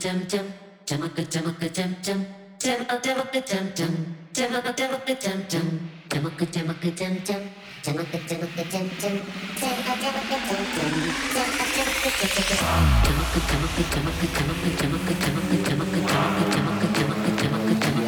jam jam jamaka jamaka jam jam jamaka jamaka jam jam jamaka jamaka jam jam jamaka jamaka jam jam jamaka jamaka jam jam jamaka jamaka jam jam jamaka jamaka jam jam jamaka jamaka jamaka jamaka jamaka jamaka jamaka jamaka jamaka jamaka jamaka jamaka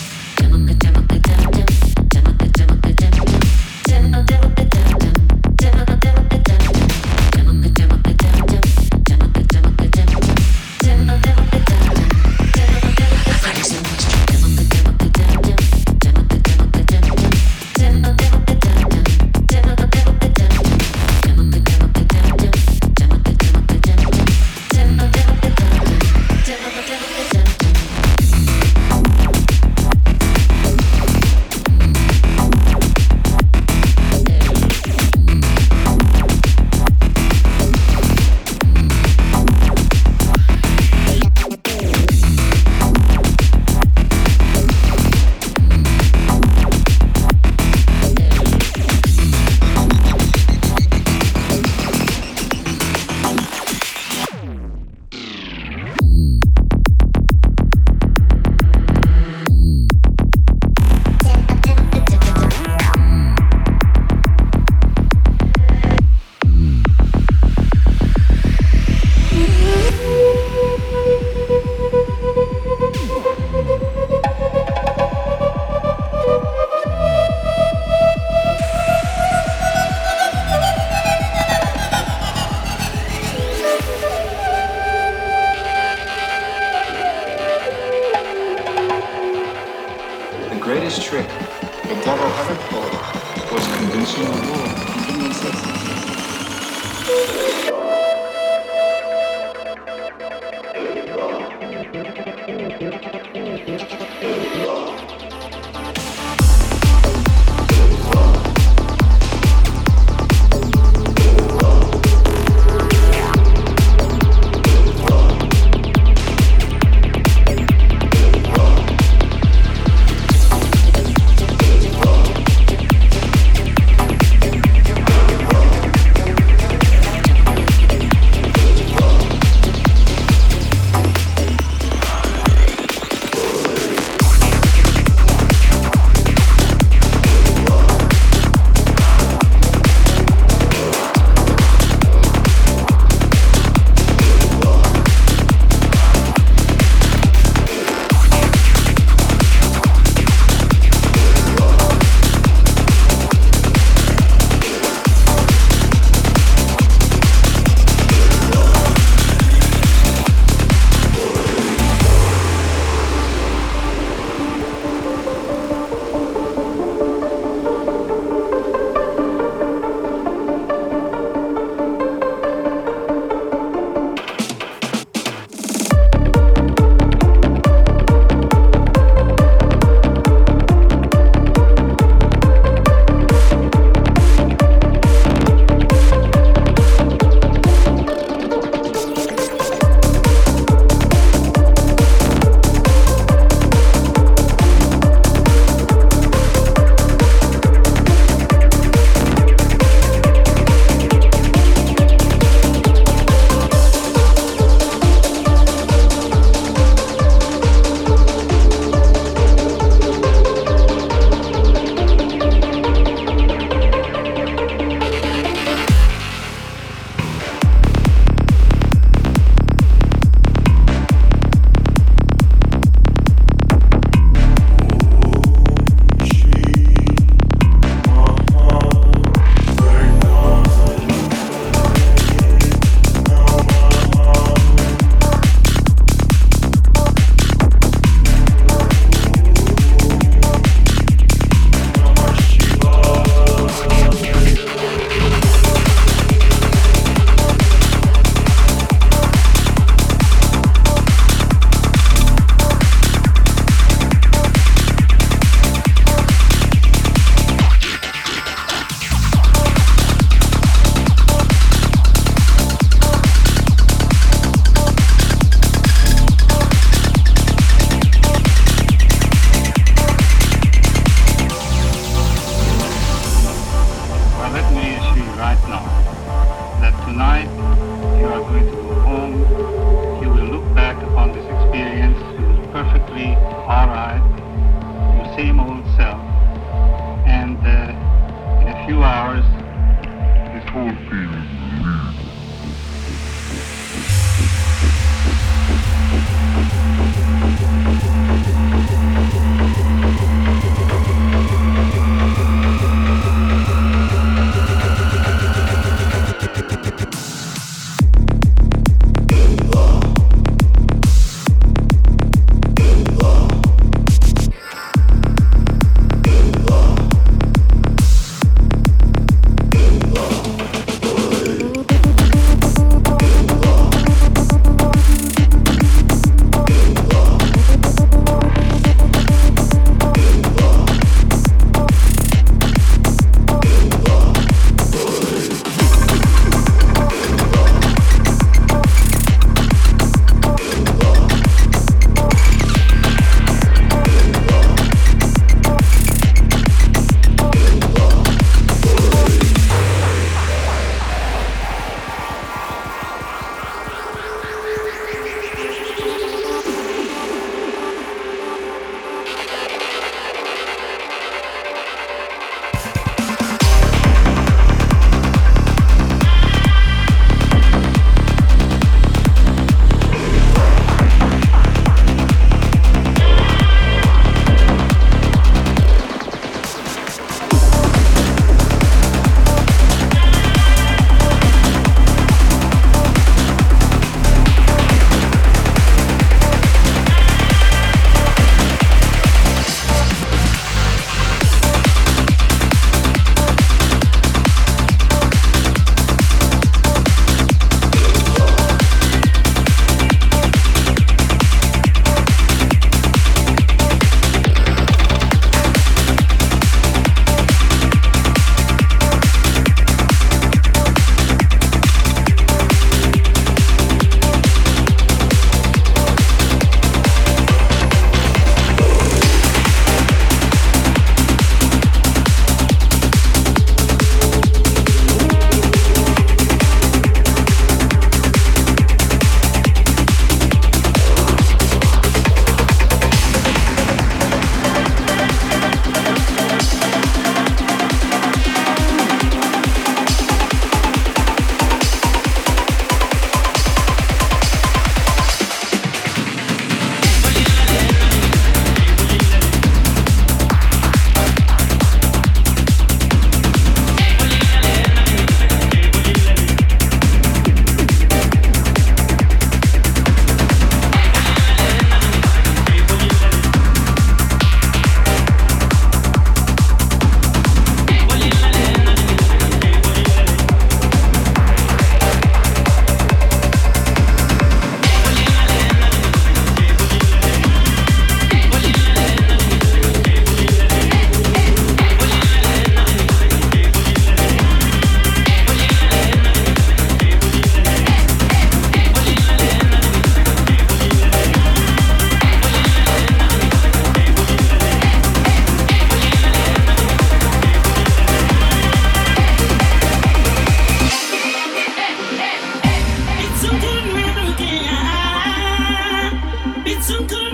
some good.